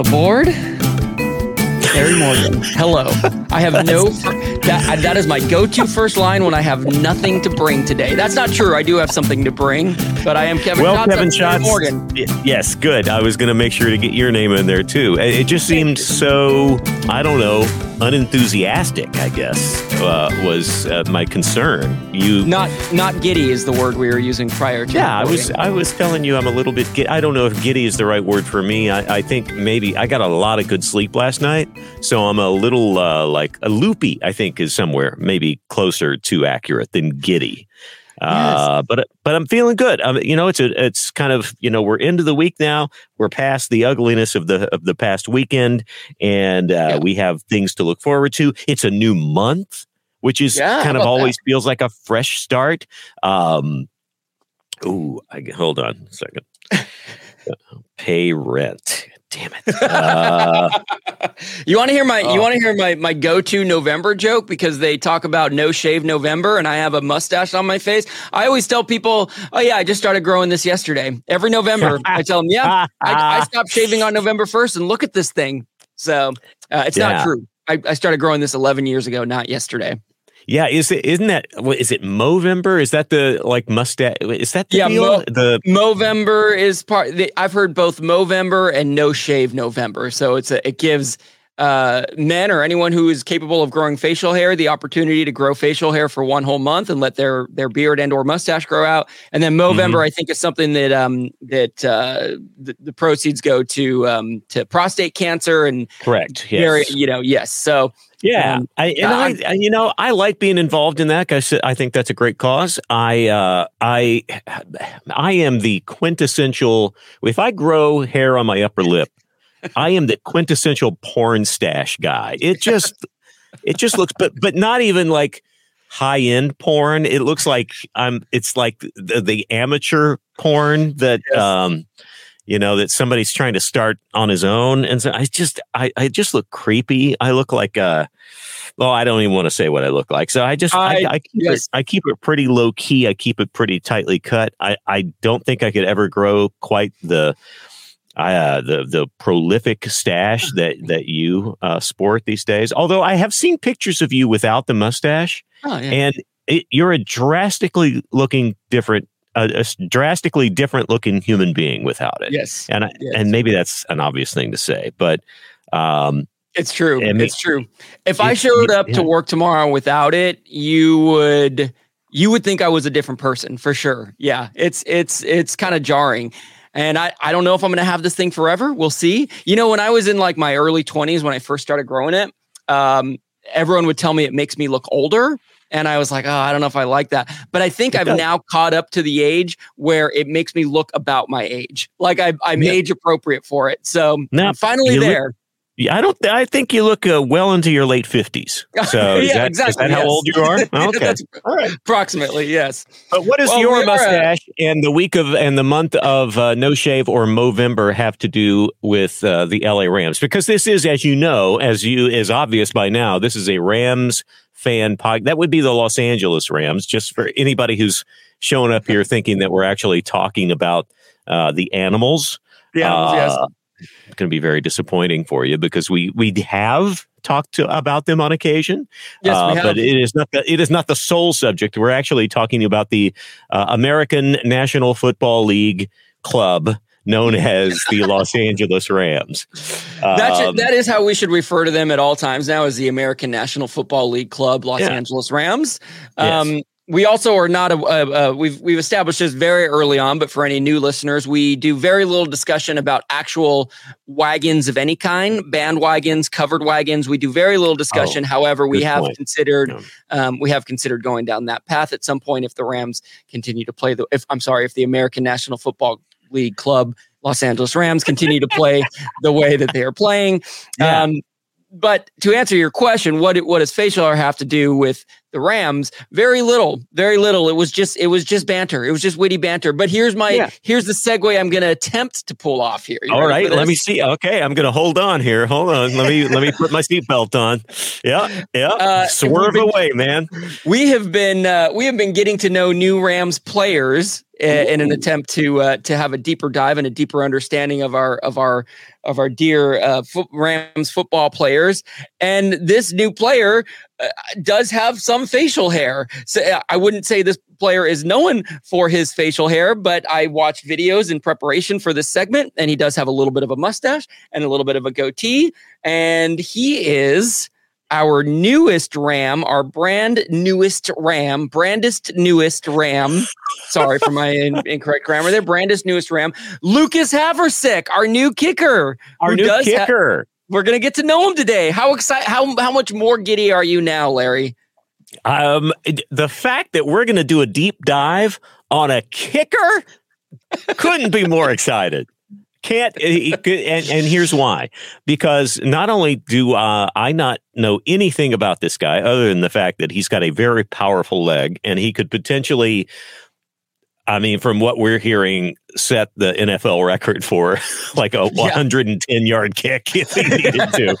aboard. Harry Morgan. Hello. I have no. That, that is my go-to first line when I have nothing to bring today. That's not true. I do have something to bring, but I am Kevin. Well. Kevin Schatz. Morgan. Yes, good. I was going to make sure to get your name in there too. It just seemed so, I don't know, unenthusiastic, I guess, uh, was uh, my concern. You. Not not giddy is the word we were using prior to. yeah, I was. I was telling you, I'm a little bit. gi- I don't know if giddy is the right word for me. I, I think maybe I got a lot of good sleep last night, so I'm a little uh, like a loopy. I think is somewhere maybe closer to accurate than giddy. Uh, but but I'm feeling good. Um, you know, it's a it's kind of you know we're into the week now. We're past the ugliness of the of the past weekend, and uh, Yeah. we have things to look forward to. It's a new month, which is Yeah, kind of always feels like a fresh start. Um, ooh, I, hold on a second. Pay rent. Damn it. Uh, You want to hear my Oh. you want to hear my my go-to November joke because they talk about no shave November and I have a mustache on my face. I always tell people, "Oh yeah, I just started growing this yesterday." Every November, I tell them, "Yeah, I, I stopped shaving on November 1st and look at this thing." So, uh, it's Yeah. not true. I, I started growing this 11 years ago, not yesterday. Yeah, is it isn't that what is it Movember? Is that the like mustache? Is that the Yeah, deal? Mo- the Movember is part. The, I've heard both Movember and No Shave November. So it's a, it gives uh, men or anyone who is capable of growing facial hair the opportunity to grow facial hair for one whole month and let their their beard and or mustache grow out. And then Movember, I think, is something that um that uh, the, the proceeds go to um to prostate cancer and correct. Yes. very you know yes. So Yeah, Um, I, and I, I, you know, I like being involved in that because I think that's a great cause. I, uh, I, I am the quintessential. If I grow hair on my upper lip, I am the quintessential porn stash guy. It just, it just looks, but but not even like high end porn. It looks like I'm. It's like the, the amateur porn that. Yes. um you know that somebody's trying to start on his own and so i just i, I just look creepy i look like uh well i don't even want to say what i look like so i just i, I- I keep yes. it i keep it pretty low key i keep it pretty tightly cut i i don't think i could ever grow quite the I, uh, the the prolific stash that that you uh, sport these days. Although I have seen pictures of you without the mustache, oh, yeah. and it, you're a drastically looking different a, a, drastically different looking human being without it. Yes. And I, yes. and maybe that's an obvious thing to say, but um, it's true. it's true. If I showed up yeah. to work tomorrow without it, you would you would think I was a different person for sure. Yeah. It's it's it's kind of jarring. And I, I don't know if I'm going to have this thing forever. We'll see. You know, when I was in like my early 20s, when I first started growing it, um, everyone would tell me it makes me look older. And I was like, oh, I don't know if I like that. But I think I've now caught up to the age where it makes me look about my age. Like I, I'm yeah. age appropriate for it. So now, I'm finally there. Look, I don't. I think you look uh, well into your late fifties. So yeah, that, exactly. Is that yes. how old you are? Okay, all right, approximately yes. But what does well, your mustache and the week of and the month of uh, no shave or Movember have to do with uh, the LA Rams? Because this is, as you know, as you is obvious by now, this is a Rams fan pod. That would be the Los Angeles Rams. Just for anybody who's showing up here thinking that we're actually talking about uh, the animals. The animals, yes uh, going to be very disappointing for you because we we have talked to, about them on occasion. Yes, uh, but it is not the, it is not the sole subject. We're actually talking about the uh, American National Football League club known as the Los Angeles Rams. Um, that, should, that is how we should refer to them at all times now as the American National Football League Club, Los yeah. Angeles Rams. Um, yes we also are not a, a, a, we've we've established this very early on but for any new listeners we do very little discussion about actual wagons of any kind bandwagons covered wagons we do very little discussion oh, however we have point. considered yeah. um, we have considered going down that path at some point if the rams continue to play the if i'm sorry if the american national football league club los angeles rams continue to play the way that they are playing yeah. um, but to answer your question, what what does facial hair have to do with the Rams? Very little, very little. It was just it was just banter. It was just witty banter. But here's my yeah. here's the segue I'm going to attempt to pull off here. You All right, let me see. Okay, I'm going to hold on here. Hold on. Let me let me put my seatbelt on. Yeah, yeah. Uh, Swerve been, away, man. We have been uh, we have been getting to know new Rams players in an attempt to uh, to have a deeper dive and a deeper understanding of our of our of our dear uh, Rams football players. And this new player uh, does have some facial hair. So uh, I wouldn't say this player is known for his facial hair, but I watched videos in preparation for this segment, and he does have a little bit of a mustache and a little bit of a goatee, and he is our newest Ram, our brand newest Ram, brandest newest Ram. Sorry for my in, incorrect grammar there. Brandest newest Ram, Lucas Havrisik, our new kicker. Our new kicker. Ha- we're gonna get to know him today. How excited? How how much more giddy are you now, Larry? Um, the fact that we're gonna do a deep dive on a kicker couldn't be more excited can't and, and here's why because not only do uh, i not know anything about this guy other than the fact that he's got a very powerful leg and he could potentially i mean from what we're hearing set the nfl record for like a 110 yeah. yard kick if he needed to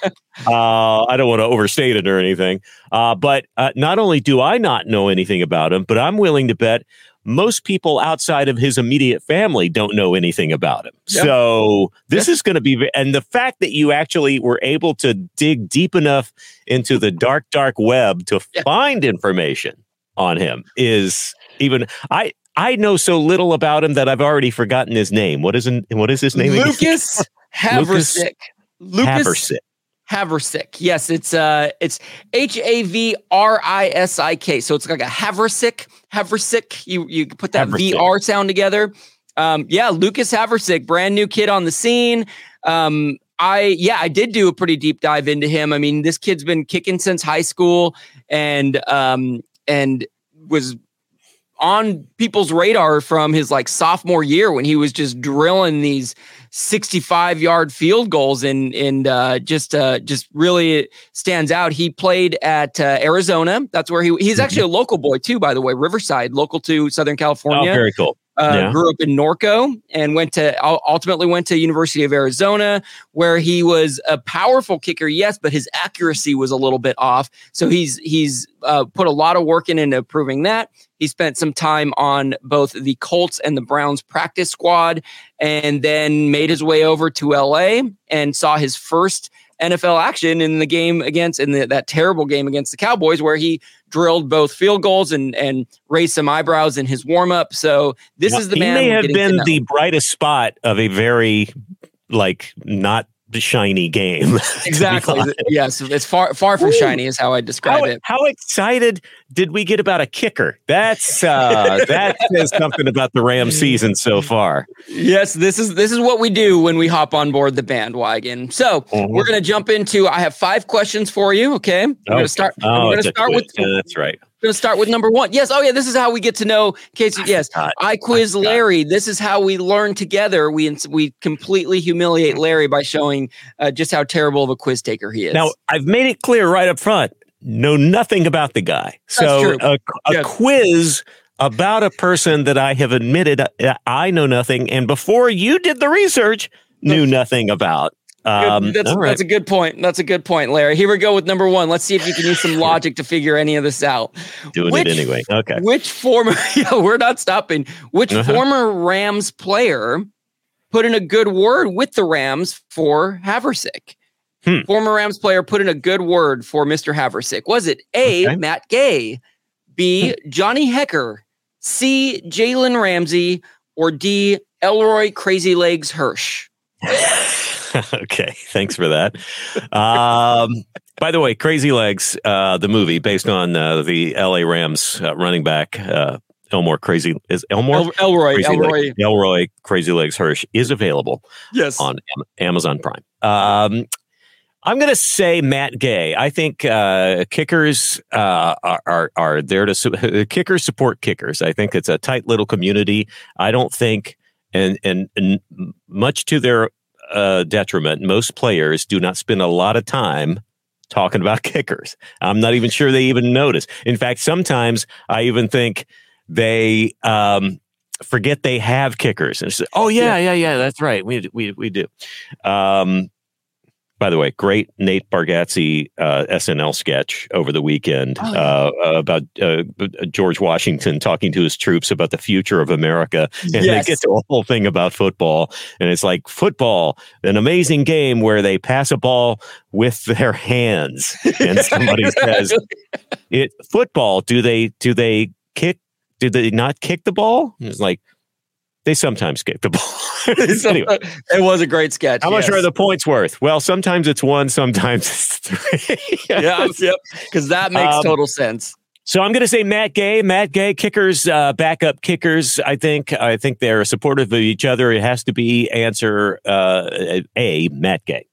uh, i don't want to overstate it or anything uh, but uh, not only do i not know anything about him but i'm willing to bet most people outside of his immediate family don't know anything about him. Yep. So this yep. is going to be, and the fact that you actually were able to dig deep enough into the dark, dark web to yep. find information on him is even, I, I know so little about him that I've already forgotten his name. What is what is his name? Lucas Havrisik. Lucas Havrisik. Havrisik. Yes, it's uh it's H A V R I S I K. So it's like a Havrisik, Havrisik. You you put that VR sound together. Um yeah, Lucas Havrisik, brand new kid on the scene. Um I yeah, I did do a pretty deep dive into him. I mean, this kid's been kicking since high school and um and was on people's radar from his like sophomore year when he was just drilling these 65 yard field goals and and uh, just uh, just really stands out. He played at uh, Arizona. That's where he he's mm-hmm. actually a local boy too, by the way, Riverside, local to Southern California. Oh, very cool. Uh, yeah. Grew up in Norco and went to ultimately went to University of Arizona, where he was a powerful kicker, yes, but his accuracy was a little bit off. So he's he's uh, put a lot of work in into improving that. He spent some time on both the Colts and the Browns practice squad, and then made his way over to LA and saw his first NFL action in the game against in the, that terrible game against the Cowboys where he drilled both field goals and and raised some eyebrows in his warm up. So this is the he man. may have been the brightest spot of a very like not shiny game. exactly. yes, it's far far from Ooh. shiny is how I describe How, it. how excited did we get about a kicker? That's uh, that says something about the Ram season so far. Yes, this is this is what we do when we hop on board the bandwagon. So Mhm. we're gonna jump into. I have five questions for you. Okay, we're Okay. gonna start. Oh, we're gonna start with. Yeah, that's right. We're gonna start with number one. Yes. Oh yeah. This is how we get to know Casey. Yes. forgot. I quiz forgot. Larry. This is how we learn together. We we completely humiliate Larry by showing uh, just how terrible of a quiz taker he is. Now I've made it clear right up front. Know nothing about the guy. So true. a, a Yes. quiz about a person that I have admitted I know nothing, and before you did the research, knew nothing about. Good. Um, that's, all right. that's a good point. That's a good point, Larry. Here we go with number one. Let's see if you can use some logic to figure any of this out. doing which- it anyway. Okay. Which former, yeah, we're not stopping. Which Uh-huh. former Rams player put in a good word with the Rams for Havrisik? Hmm. Former Rams player put in a good word for Mr. Havrisik. Was it A, Okay. Matt Gay, B, Johnny Hekker, C, Jalen Ramsey, or D, Elroy Crazy Legs Hirsch? okay, thanks for that. Um, by the way, Crazy Legs, uh, the movie based on uh, the L.A. Rams uh, running back uh, Elmore Crazy is Elmore El- Elroy, Crazy Elroy. Legs, Elroy Crazy Legs Hirsch is available Yes. on Am- Amazon Prime. Um, I'm going to say Matt Gay. I think uh, kickers uh, are, are are there to su- kickers support kickers. I think it's a tight little community. I don't think, and and, and much to their uh, detriment, most players do not spend a lot of time talking about kickers. I'm not even sure they even notice. In fact, sometimes I even think they um, forget they have kickers. And say, oh yeah, yeah, yeah, that's right. We we we do. Um, by the way, great Nate Bargatze uh, SNL sketch over the weekend Oh, yeah. uh, about uh, George Washington talking to his troops about the future of America, and Yes. they get to a whole thing about football, and it's like football, an amazing game where they pass a ball with their hands, and somebody says, "It football? Do they do they kick? Do they not kick the ball?" And It's like they sometimes kick the ball. anyway, it was a great sketch. how much are the points worth? Well, sometimes it's one, sometimes it's three. yeah, yep. Because that makes Um, total sense. So I'm going to say Matt Gay. Matt Gay, kickers, uh, backup kickers. I think I think they're supportive of each other. It has to be answer uh, A. Matt Gay.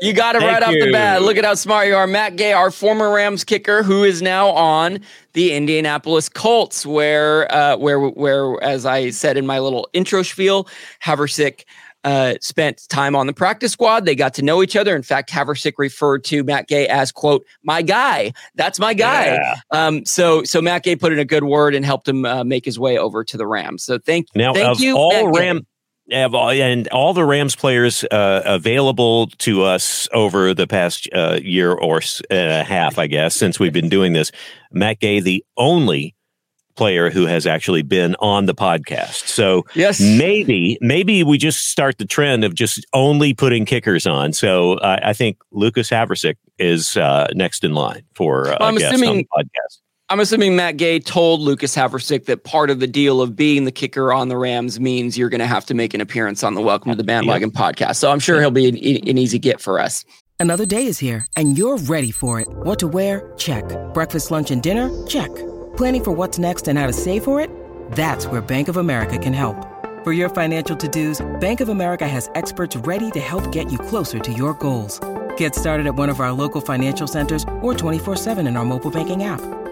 You got it Thank right off the bat. Look at how smart you are. Matt Gay, our former Rams kicker, who is now on the Indianapolis Colts, where uh, where where, as I said in my little intro spiel, Havrisik uh, spent time on the practice squad. They got to know each other. In fact, Havrisik referred to Matt Gay as "quote my guy." That's my guy. Yeah. Um, so so Matt Gay put in a good word and helped him uh, make his way over to the Rams. So thank Now, thank of you, all Matt Ram, all- and all the Rams players uh, available to us over the past uh, year or and a half, I guess, since we've been doing this, Matt Gay, the only player who has actually been on the podcast. So Yes. maybe maybe we just start the trend of just only putting kickers on. So I I think Lucas Havrisik is uh, next in line for uh, I'm a guest on assuming- the podcast. I'm assuming Matt Gay told Lucas Havrisik that part of the deal of being the kicker on the Rams means you're going to have to make an appearance on the Welcome to the Bandwagon podcast. So I'm sure he'll be an, an easy get for us. Another day is here, and you're ready for it. What to wear? Check. Breakfast, lunch, and dinner? Check. Planning for what's next and how to save for it? That's where Bank of America can help. For your financial to dos, Bank of America has experts ready to help get you closer to your goals. Get started at one of our local financial centers or 24-7 in our mobile banking app.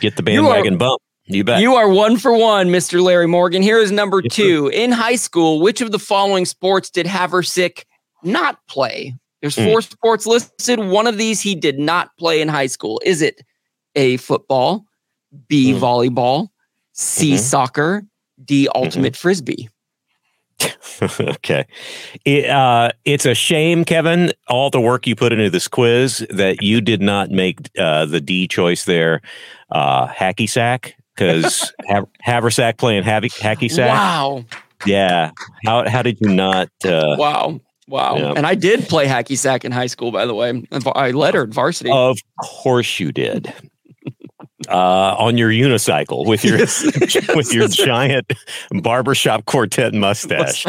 Get the bandwagon are, bump. You bet. You are one for one, Mr. Larry Morgan. Here is number two. In high school, which of the following sports did Havrisik not play? There's hmm. four mm. sports listed. One of these he did not play in high school. Is it A, football, B, mm. volleyball, C, mm-hmm. soccer, D, ultimate mm-hmm. frisbee? okay. It, uh, it's a shame, Kevin, all the work you put into this quiz that you did not make uh, the D choice there, uh, hacky sack, because Haversack playing hacky, hacky sack. Wow. Yeah. How, how did you not? Uh, wow. Wow. And I did play hacky sack in high school, by the way. I lettered varsity. Of course you did. Uh, on your unicycle with your yes. with your giant barbershop quartet mustache.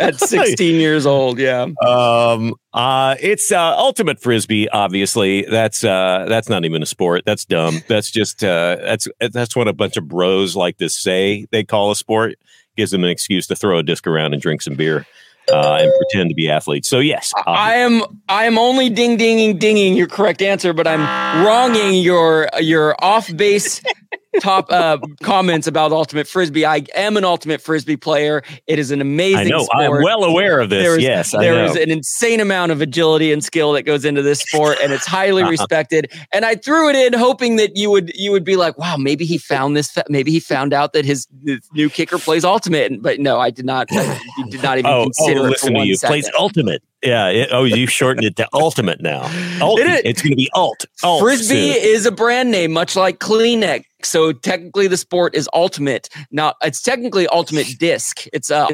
At 16 years old, yeah. Um, uh, it's uh, ultimate frisbee. Obviously, that's uh, that's not even a sport. That's dumb. That's just uh, that's that's what a bunch of bros like to say they call a sport. Gives them an excuse to throw a disc around and drink some beer uh, and pretend to be athletes. So yes, I am. I am only ding dinging dinging your correct answer, but I'm wronging your your off base top uh, comments about ultimate frisbee. I am an ultimate frisbee player. It is an amazing. I know. I'm well aware of this. There is, yes, there is an insane amount of agility and skill that goes into this sport, and it's highly uh-huh. respected. And I threw it in hoping that you would you would be like, wow, maybe he found this. Maybe he found out that his, his new kicker plays ultimate. But no, I did not. I did not even oh, consider oh, listen to you. Second. Plays ultimate. Yeah. It, oh, you shortened it to ultimate now. Ult- it it's going to be alt. alt Frisbee soon. is a brand name, much like Kleenex. So technically, the sport is ultimate. Now, it's technically ultimate disc. It's uh.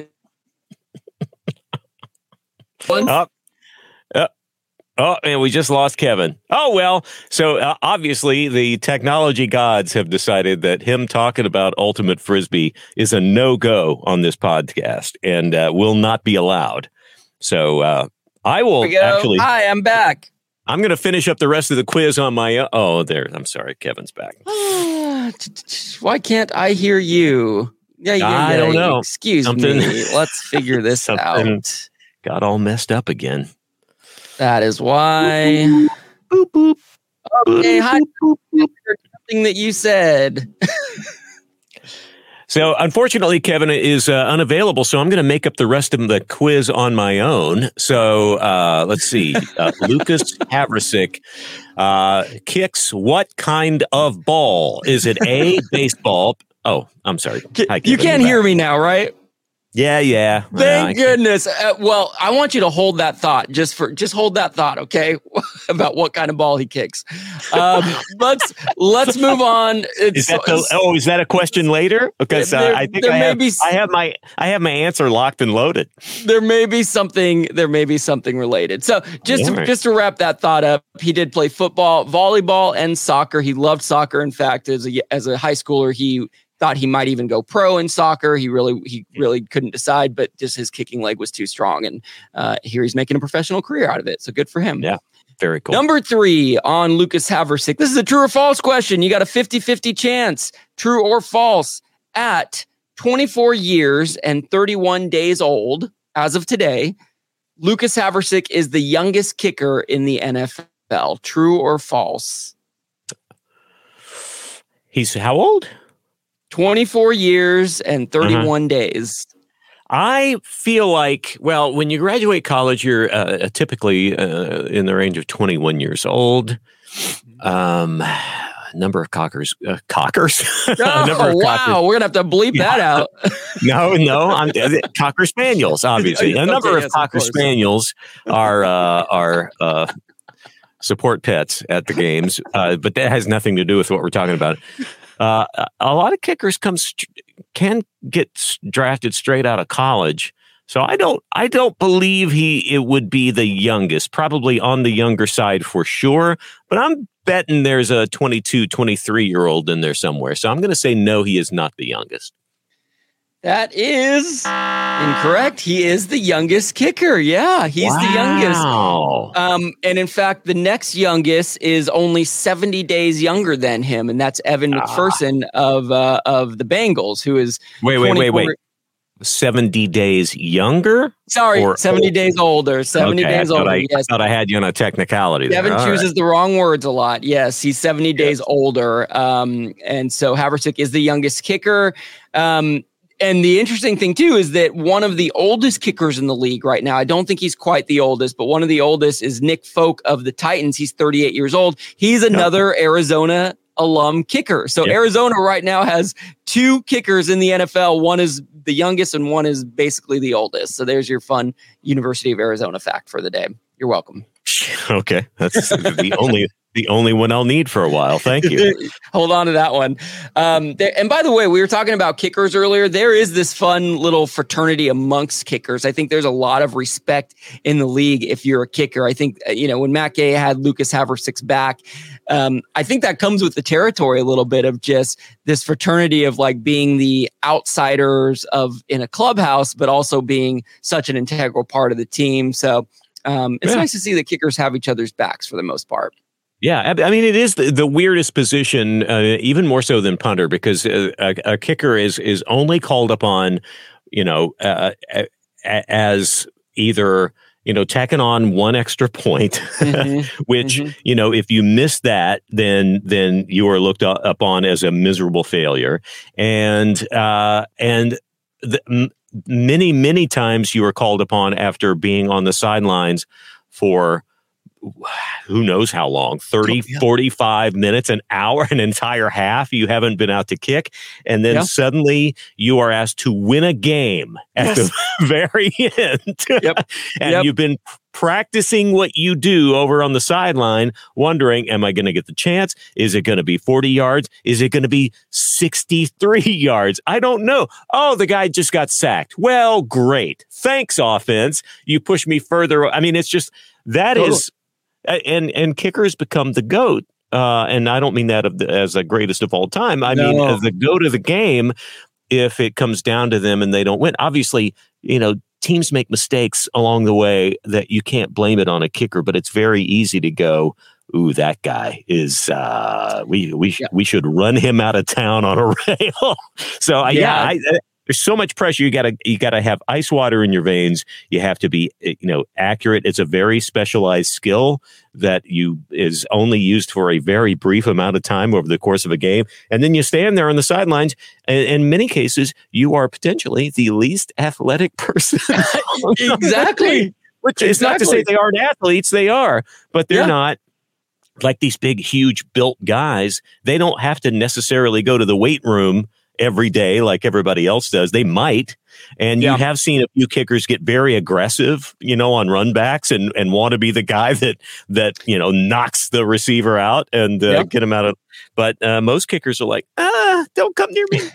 oh, uh, oh, and we just lost Kevin. Oh well. So uh, obviously, the technology gods have decided that him talking about ultimate frisbee is a no go on this podcast and uh, will not be allowed. So uh, I will actually. Hi, I'm back. I'm going to finish up the rest of the quiz on my. Oh, there. I'm sorry. Kevin's back. Why can't I hear you? Yeah, yeah, I don't know. Excuse Something, me. Let's figure this out. Got all messed up again. That is why. Boop, boop, boop. Okay, hi. Something that you said. So, unfortunately, Kevin is uh, unavailable. So, I'm going to make up the rest of the quiz on my own. So, uh, let's see. Uh, Lucas Havrisik uh, kicks what kind of ball? Is it A, baseball? Oh, I'm sorry. Hi, you can't hear me now, right? Yeah, yeah. Thank goodness. Uh, well, I want you to hold that thought just for just hold that thought, okay? About what kind of ball he kicks. Um, let's let's move on. It's, is that the, oh, is that a question later? Because uh, I think I have, be, I have my I have my answer locked and loaded. There may be something. There may be something related. So just to, just to wrap that thought up, he did play football, volleyball, and soccer. He loved soccer. In fact, as a as a high schooler, he thought he might even go pro in soccer. He really he really couldn't decide, but just his kicking leg was too strong. And uh, here he's making a professional career out of it. So good for him. Yeah. Very cool. Number three on Lucas Havrisik. This is a true or false question. You got a 50 50 chance, true or false, at 24 years and 31 days old as of today. Lucas Havrisik is the youngest kicker in the NFL. True or false? He's how old? 24 years and uh-huh. 31 uh-huh. days. I feel like, well, when you graduate college, you're uh, typically uh, in the range of 21 years old. Um, number of cockers, uh, cockers. Oh, wow, cockers. we're gonna have to bleep yeah. that out. no, no, I'm uh, cocker spaniels. Obviously, a number okay, of yes, cocker of spaniels are uh, are uh, support pets at the games, uh, but that has nothing to do with what we're talking about. Uh, a lot of kickers come can get drafted straight out of college. So I don't I don't believe he it would be the youngest, probably on the younger side for sure, but I'm betting there's a 22, 23 year old in there somewhere. So I'm going to say no, he is not the youngest. That is incorrect. He is the youngest kicker. Yeah, he's wow. the youngest. Um, and in fact, the next youngest is only 70 days younger than him, and that's Evan ah. McPherson of uh, of the Bengals, who is wait, wait, wait, wait. 70 days younger? Sorry, 70 old. days older. 70 Okay, days thought older. I, yes. thought I had you on a technicality. there. Devin All chooses right. the wrong words a lot. Yes, he's 70 days older. Um, and so Havrisik is the youngest kicker. Um, and the interesting thing too is that one of the oldest kickers in the league right now, I don't think he's quite the oldest, but one of the oldest is Nick Folk of the Titans. He's 38 years old. He's another Arizona alum kicker. So Yeah. Arizona right now has two kickers in the NFL. One is the youngest and one is basically the oldest. So there's your fun University of Arizona fact for the day. You're welcome. Okay, that's the only the only one I'll need for a while. Thank you. Hold on to that one. Um, there, and by the way, we were talking about kickers earlier. There is this fun little fraternity amongst kickers. I think there's a lot of respect in the league if you're a kicker. I think, uh, you know, when Matt Gay had Lucas Havrisik's back, um, I think that comes with the territory a little bit of just this fraternity of like being the outsiders of in a clubhouse, but also being such an integral part of the team. So um, it's Yeah. nice to see the kickers have each other's backs for the most part. Yeah, I mean, it is the, the weirdest position, uh, even more so than punter, because uh, a, a kicker is is only called upon, you know, uh, a- as either you know tacking on one extra point, Mhm. which Mhm. you know if you miss that, then then you are looked upon as a miserable failure, and uh, and the, many many times you are called upon after being on the sidelines for who knows how long 30 45 minutes an hour an entire half you haven't been out to kick and then Yeah. suddenly you are asked to win a game at the very end Yep. and Yep. you've been practicing what you do over on the sideline wondering am i going to get the chance is it going to be 40 yards is it going to be 63 yards i don't know oh the guy just got sacked well great thanks offense you push me further i mean it's just that is, Totally. and and kickers become the goat. Uh, and I don't mean that of the, as the greatest of all time. I mean as the goat of the game. If it comes down to them and they don't win, obviously, you know teams make mistakes along the way that you can't blame it on a kicker. But it's very easy to go, "Ooh, that guy is. Uh, we we sh- Yeah. we should run him out of town on a rail." so uh, yeah, Yeah. I, there's so much pressure. You gotta you gotta have ice water in your veins. You have to be uh, you know accurate. It's a very specialized skill that you is only used for a very brief amount of time over the course of a game, and then you stand there on the sidelines. And in many cases, you are potentially the least athletic person. exactly. Which is not to say they aren't athletes; they are, but they're Yeah. not like these big, huge built guys. They don't have to necessarily go to the weight room every day like everybody else does. They might. And Yeah. you have seen a few kickers get very aggressive, you know, on run backs and, and want to be the guy that, that, you know, knocks the receiver out and uh, get him out of. But uh, most kickers are like, ah, don't come near me.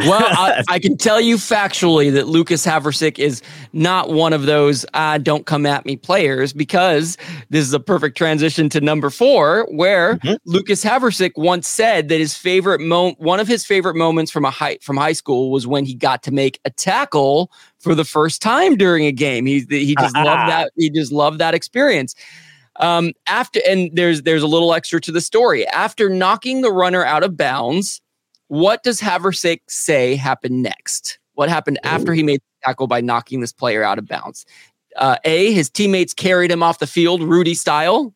Well, I, I can tell you factually that Lucas Havrisik is not one of those uh, "don't come at me" players because this is a perfect transition to number four, where Mhm. Lucas Havrisik once said that his favorite mo- one of his favorite moments from a high from high school was when he got to make a tackle for the first time during a game. He he just loved that. He just loved that experience. Um, after and there's there's a little extra to the story. After knocking the runner out of bounds, what does Havrisik say happened next? What happened after he made the tackle by knocking this player out of bounds? Uh, A, his teammates carried him off the field, Rudy style.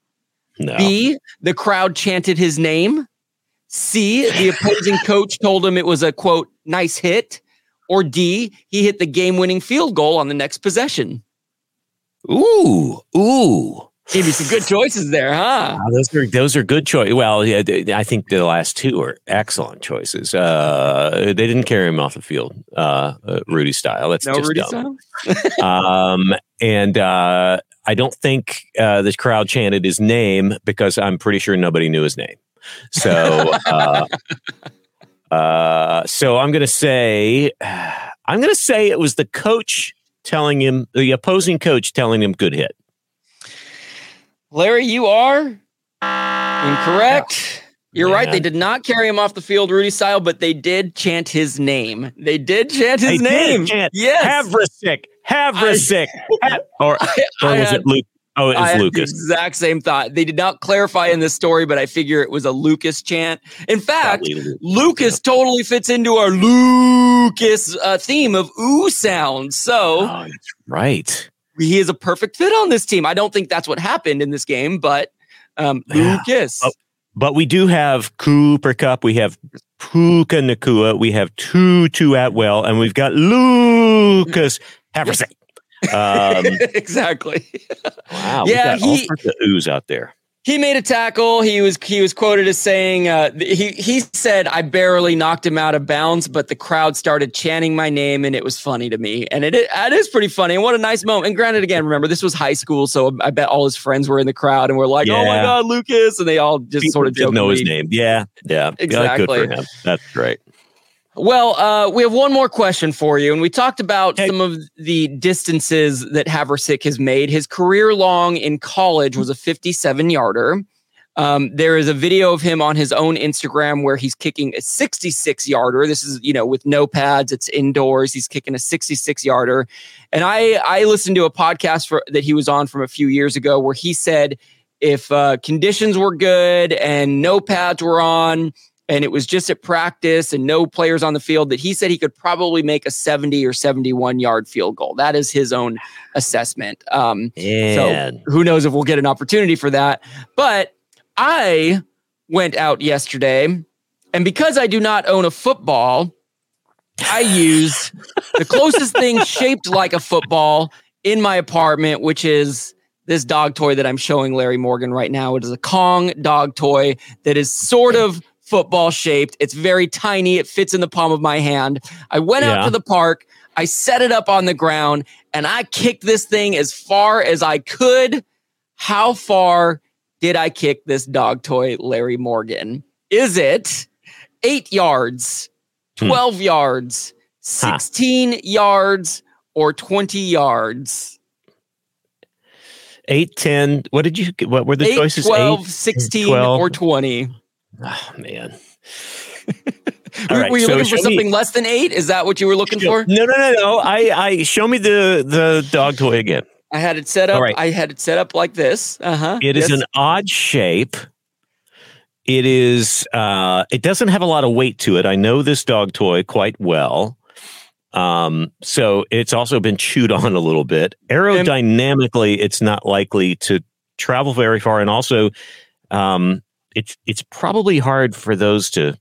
No. B, the crowd chanted his name. C, the opposing coach told him it was a quote, nice hit. Or D, he hit the game winning field goal on the next possession. Ooh, ooh. Give you some good choices there, huh? Wow, those are those are good choices. Well, yeah, they- I think the last two are excellent choices. Uh, they didn't carry him off the field, uh, uh, Rudy style. That's No just Rudy dumb. um, and uh, I don't think uh, the crowd chanted his name because I'm pretty sure nobody knew his name. So, uh, uh, so I'm going to say, I'm going to say it was the coach telling him, the opposing coach telling him, "Good hit." Larry, you are incorrect. You're right. They did not carry him off the field, Rudy style, but they did chant his name. They did chant his They name. chant, yes. Havrisik, Havrisik, Ha- or, or I was had, it Luke? Oh, it was Lucas. exact same thought. They did not clarify in this story, but I figure it was a Lucas chant. In fact, Lucas. Lucas totally fits into our Lucas uh, theme of ooh sounds. So Oh, that's right. He is a perfect fit on this team. I don't think that's what happened in this game, but um. Lucas. Oh. But we do have Cooper Kupp. We have Puka Nacua. We have Tutu Atwell, and we've got Lucas Havrisik. Um, exactly. wow. Yeah, we got all he- sorts of ooze out there. He made a tackle. He was he was quoted as saying uh, he he said I barely knocked him out of bounds, but the crowd started chanting my name, and it was funny to me. And it it is pretty funny. And what a nice moment. And granted, again, remember this was high school, so I bet all his friends were in the crowd and were like, "Oh my god, Lucas!" And they all just People sort of didn't know his name. Yeah, yeah. Yeah, Exactly. Good for him. That's great. Well, uh, we have one more question for you, and we talked about Okay. some of the distances that Havrisik has made. His career long in college was a 57 yarder. Um, there is a video of him on his own Instagram where he's kicking a 66 yarder. This is, you know, with no pads, it's indoors. He's kicking a 66 yarder. And I I listened to a podcast for that he was on from a few years ago where he said if uh, conditions were good and no pads were on, and it was just at practice and no players on the field that he said he could probably make a 70 or 71 yard field goal. That is his own assessment. Um, And who knows if we'll get an opportunity for that. But I went out yesterday, and because I do not own a football, I used the closest thing shaped like a football in my apartment, which is this dog toy that I'm showing Larry Morgan right now. It is a Kong dog toy that is sort of football shaped. It's very tiny. It fits in the palm of my hand. I went out to the park. I set it up on the ground and I kicked this thing as far as I could. How far did I kick this dog toy, Larry Morgan? Is it eight yards, Hmm. 12 yards, Huh. 16 yards, or 20 yards? eight, ten. What did you? What were the 8, choices? 12, Eight, 16, 12. or 20? Oh man. Were, right, were you so looking for show me- something less than eight? Is that what you were looking for? No, no, no, no. I, I show me the the dog toy again. I had it set up. Right. I had it set up like this. Uh huh. It is an odd shape. It is. Uh, it doesn't have a lot of weight to it. I know this dog toy quite well. Um, so it's also been chewed on a little bit. Aerodynamically, it's not likely to travel very far, and also, um, it's it's probably hard for those to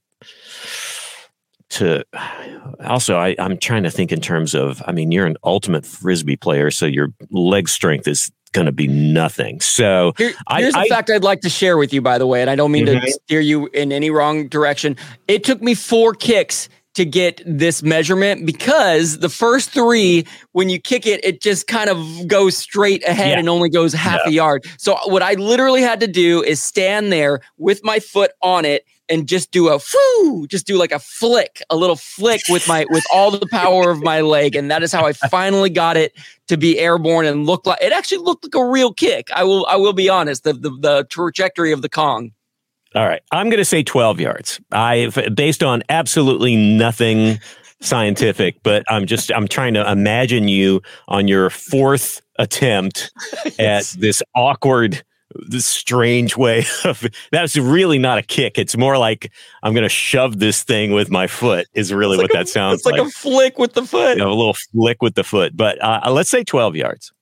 to also I, i'm trying to think in terms of i mean you're an ultimate frisbee player so your leg strength is going to be nothing so Here- here's a I- fact I'd like to share with you, by the way, and I don't mean Mhm. to steer you in any wrong direction. It took me four kicks to get this measurement because the first three, when you kick it, it just kind of goes straight ahead Yeah. and only goes half a yard. So what I literally had to do is stand there with my foot on it and just do a foo, just do like a flick, a little flick with my with all the power of my leg, and that is how I finally got it to be airborne and look like it actually looked like a real kick. I will I will be honest. The the, the trajectory of the Kong. All right. I'm going to say 12 yards. I based on absolutely nothing scientific but i'm just i'm trying to imagine you on your fourth attempt at this awkward this strange way of that's really not a kick. It's more like i'm going to shove this thing with my foot is really what like a- that sounds It's like, a flick with the foot. you know, a little flick with the foot but uh, let's say 12 yards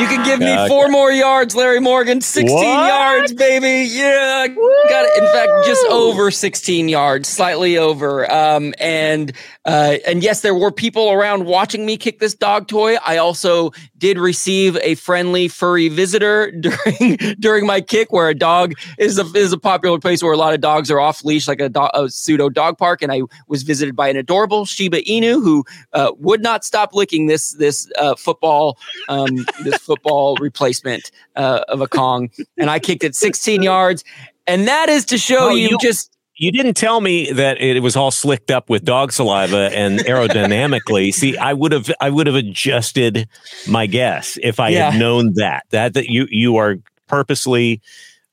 You can give me four more yards, Larry Morgan. 16 What? yards, baby. Yeah, got it. In fact, just over 16 yards, slightly over. Um, and uh, and yes, there were people around watching me kick this dog toy. I also did receive a friendly furry visitor during during my kick, where a dog is a is a popular place where a lot of dogs are off leash, like a, do- a pseudo dog park. And I was visited by an adorable Shiba Inu who uh, would not stop licking this this uh, football um, this football replacement uh, of a Kong, and I kicked it 16 yards, and that is to show Oh, you you- just you didn't tell me that it was all slicked up with dog saliva and aerodynamically. See, I would have I would have adjusted my guess if I Yeah. had known that that that you you are purposely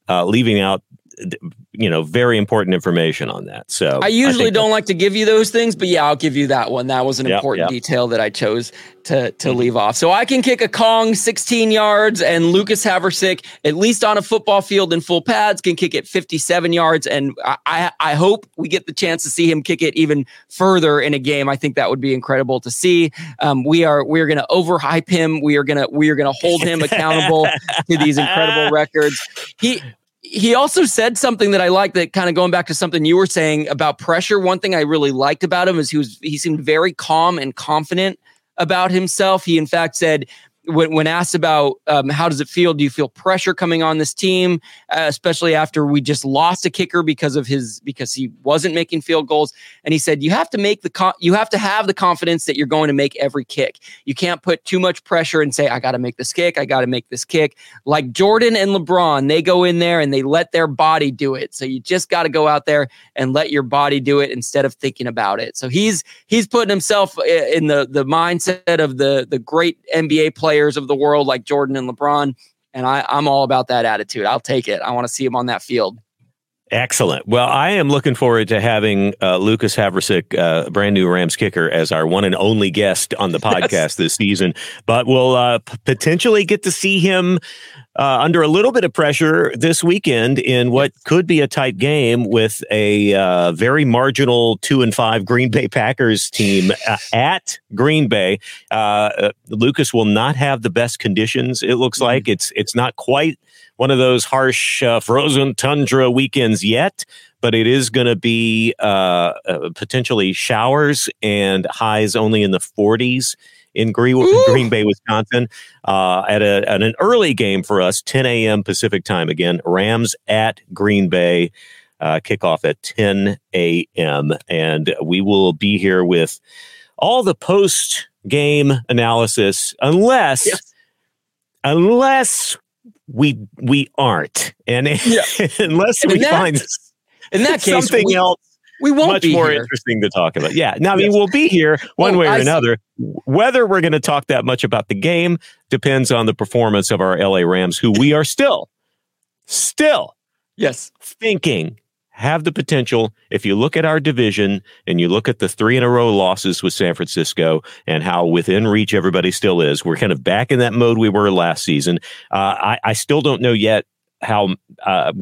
uh, leaving out you know, very important information on that. So I usually I don't like to give you those things, but yeah, I'll give you that one. That was an yep, important yep. detail that I chose to to mm-hmm. leave off. So I can kick a Kong 16 yards, and Lucas Havrisik, at least on a football field in full pads, can kick it 57 yards. And I I hope we get the chance to see him kick it even further in a game. I think that would be incredible to see. Um, we are we are going to overhype him. We are gonna we are gonna hold him accountable to these incredible records. He he also said something that I like that kind of going back to something you were saying about pressure. One thing I really liked about him is he was he seemed very calm and confident about himself. He in fact said when, when asked about um, how does it feel, do you feel pressure coming on this team, uh, especially after we just lost a kicker because of his because he wasn't making field goals? And he said you have to make the you have to have the confidence that you're going to make every kick. You can't put too much pressure and say I got to make this kick, I got to make this kick. Like Jordan and LeBron, they go in there and they let their body do it. So you just got to go out there and let your body do it instead of thinking about it. So he's he's putting himself in the the mindset of the the great NBA player players of the world like Jordan and LeBron. And I, I'm all about that attitude. I'll take it. I want to see him on that field. Excellent. Well, I am looking forward to having uh, Lucas Havrisik, uh, brand new Rams kicker, as our one and only guest on the podcast yes. this season. But we'll uh, p- potentially get to see him uh, under a little bit of pressure this weekend in what could be a tight game with a uh, very marginal two and five Green Bay Packers team uh, at Green Bay. Uh, Lucas will not have the best conditions. It looks mm-hmm. like it's it's not quite one of those harsh uh, frozen tundra weekends yet. But it is going to be uh, potentially showers and highs only in the 40s in Green, Green Bay, Wisconsin, uh, at, a, at an early game for us, 10 a.m. Pacific time. Again, Rams at Green Bay, uh, kickoff at 10 a.m. And we will be here with all the post game analysis, unless, yes. unless we we aren't, and yeah. unless and we that, find in that case something we, else we won't much more here. interesting to talk about. Yeah. Now, I mean, yes. we'll be here one well, way or I another. See. Whether we're going to talk that much about the game depends on the performance of our LA Rams, who we are still, still, yes, thinking have the potential. If you look at our division and you look at the three in a row losses with San Francisco and how within reach everybody still is, we're kind of back in that mode we were last season. Uh, I, I still don't know yet how, uh,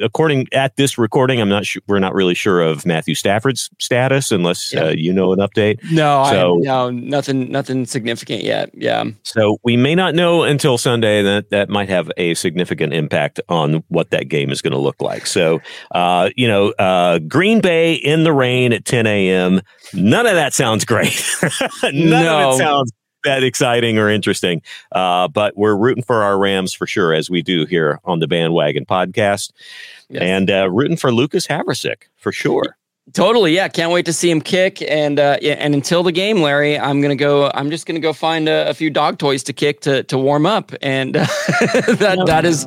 according at this recording, I'm not sure. We're not really sure of Matthew Stafford's status, unless yeah. uh, you know an update. No, so, I, no, nothing, nothing significant yet. Yeah. So we may not know until Sunday. That that might have a significant impact on what that game is going to look like. So, uh, you know, uh, Green Bay in the rain at 10 a.m. None of that sounds great. None no. of it sounds that exciting or interesting. Uh, but we're rooting for our Rams for sure, as we do here on the Bandwagon Podcast, yes. and uh, rooting for Lucas Havrisik for sure. Totally, yeah. Can't wait to see him kick. And uh, yeah, and until the game, Larry, I'm gonna go. I'm just gonna go find a, a few dog toys to kick to to warm up. And uh, that that is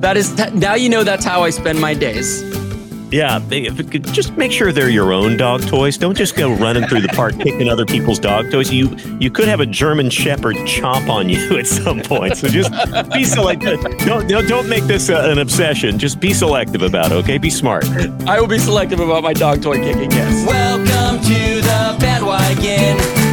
that is now you know that's how I spend my days. Yeah, just make sure they're your own dog toys. Don't just go running through the park picking other people's dog toys. You you could have a German Shepherd chomp on you at some point. So just be selective. Don't don't make this a, an obsession. Just be selective about it. Okay, be smart. I will be selective about my dog toy kicking. Yes. Welcome to the bandwagon